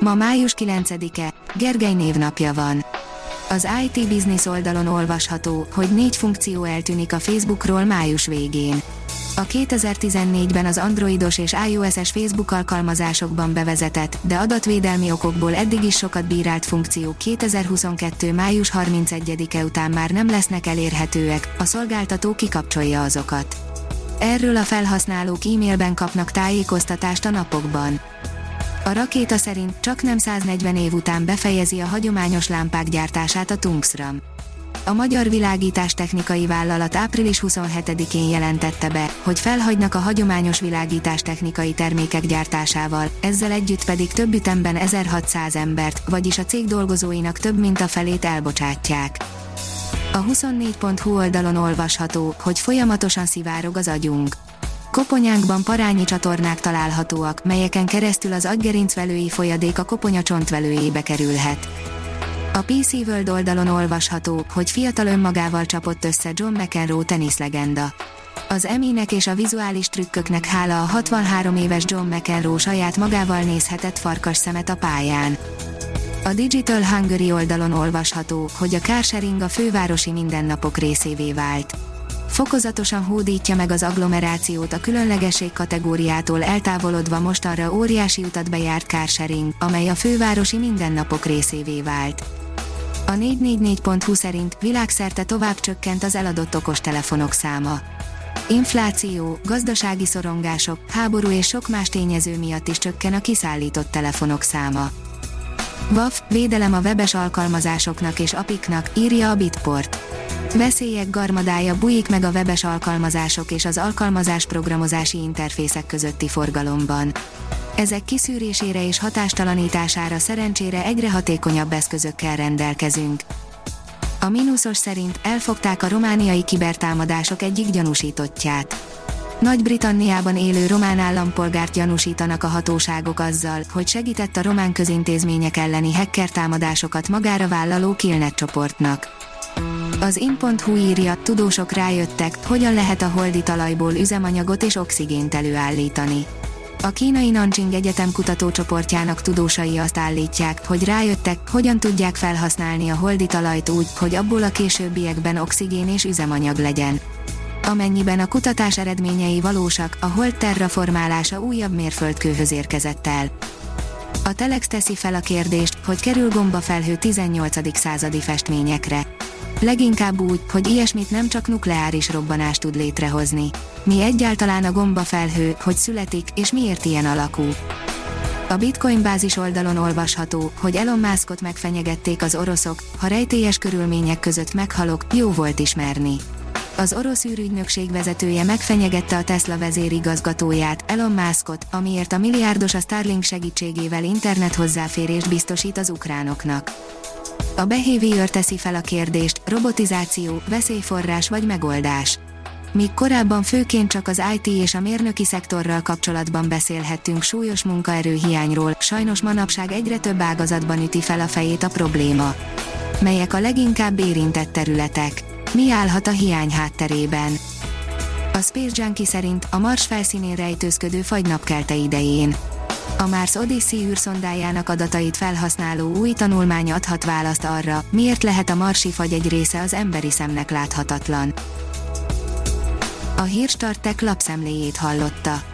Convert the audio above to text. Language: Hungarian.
Ma május 9-e, Gergely névnapja van. Az IT Business oldalon olvasható, hogy négy funkció eltűnik a Facebookról május végén. A 2014-ben az androidos és iOS-es Facebook alkalmazásokban bevezetett, de adatvédelmi okokból eddig is sokat bírált funkciók 2022. május 31-e után már nem lesznek elérhetőek, a szolgáltató kikapcsolja azokat. Erről a felhasználók e-mailben kapnak tájékoztatást a napokban. A rakéta szerint csak nem 140 év után befejezi a hagyományos lámpák gyártását a Tungsram. A Magyar Világítás Technikai Vállalat április 27-én jelentette be, hogy felhagynak a hagyományos világítás technikai termékek gyártásával, ezzel együtt pedig több ütemben 1600 embert, vagyis a cég dolgozóinak több mint a felét elbocsátják. A 24.hu oldalon olvasható, hogy folyamatosan szivárog az agyunk Koponyánkban parányi csatornák találhatóak, melyeken keresztül az agygerincvelői folyadék a koponya csontvelőjébe kerülhet. A PC World oldalon olvasható, hogy fiatal önmagával csapott össze John McEnroe teniszlegenda. Az eminek és a vizuális trükköknek hála a 63 éves John McEnroe saját magával nézhetett farkas szemet a pályán. A Digital Hungary oldalon olvasható, hogy a carsharing a fővárosi mindennapok részévé vált fokozatosan hódítja meg az agglomerációt a különlegesség kategóriától eltávolodva mostanra óriási utat bejárt carsharing, amely a fővárosi mindennapok részévé vált. A 444.hu szerint világszerte tovább csökkent az eladott okostelefonok száma. Infláció, gazdasági szorongások, háború és sok más tényező miatt is csökken a kiszállított telefonok száma. WAF, védelem a webes alkalmazásoknak és apiknak, írja a Bitport. Veszélyek garmadája bujik meg a webes alkalmazások és az alkalmazás programozási interfészek közötti forgalomban. Ezek kiszűrésére és hatástalanítására szerencsére egyre hatékonyabb eszközökkel rendelkezünk. A mínuszos szerint elfogták a romániai kibertámadások egyik gyanúsítottját. Nagy-Britanniában élő román állampolgárt gyanúsítanak a hatóságok azzal, hogy segített a román közintézmények elleni hacker támadásokat magára vállaló Killnet csoportnak. Az in.hu írja, tudósok rájöttek, hogyan lehet a holdi talajból üzemanyagot és oxigént előállítani. A kínai Nanjing Egyetem kutatócsoportjának tudósai azt állítják, hogy rájöttek, hogyan tudják felhasználni a holdi talajt úgy, hogy abból a későbbiekben oxigén és üzemanyag legyen. Amennyiben a kutatás eredményei valósak, a hold terraformálása újabb mérföldkőhöz érkezett el. A Telex teszi fel a kérdést, hogy kerül gombafelhő 18. századi festményekre. Leginkább úgy, hogy ilyesmit nem csak nukleáris robbanás tud létrehozni. Mi egyáltalán a gombafelhő, hogy születik, és miért ilyen alakú. A Bitcoin bázis oldalon olvasható, hogy Elon Muskot megfenyegették az oroszok, ha rejtélyes körülmények között meghalok, jó volt ismerni. Az orosz űrügynökség vezetője megfenyegette a Tesla vezérigazgatóját, Elon Muskot, amiért a milliárdos a Starlink segítségével internet hozzáférést biztosít az ukránoknak. A Behavior teszi fel a kérdést, robotizáció, veszélyforrás vagy megoldás. Míg korábban főként csak az IT és a mérnöki szektorral kapcsolatban beszélhettünk súlyos munkaerőhiányról, sajnos manapság egyre több ágazatban üti fel a fejét a probléma. Melyek a leginkább érintett területek? Mi állhat a hiány hátterében? A Space Junkie szerint a Mars felszínén rejtőzködő fagynapkelte idején. A Mars Odyssey űrszondájának adatait felhasználó új tanulmány adhat választ arra, miért lehet a marsi fagy egy része az emberi szemnek láthatatlan. A Hírstartek lapszemléjét hallotta.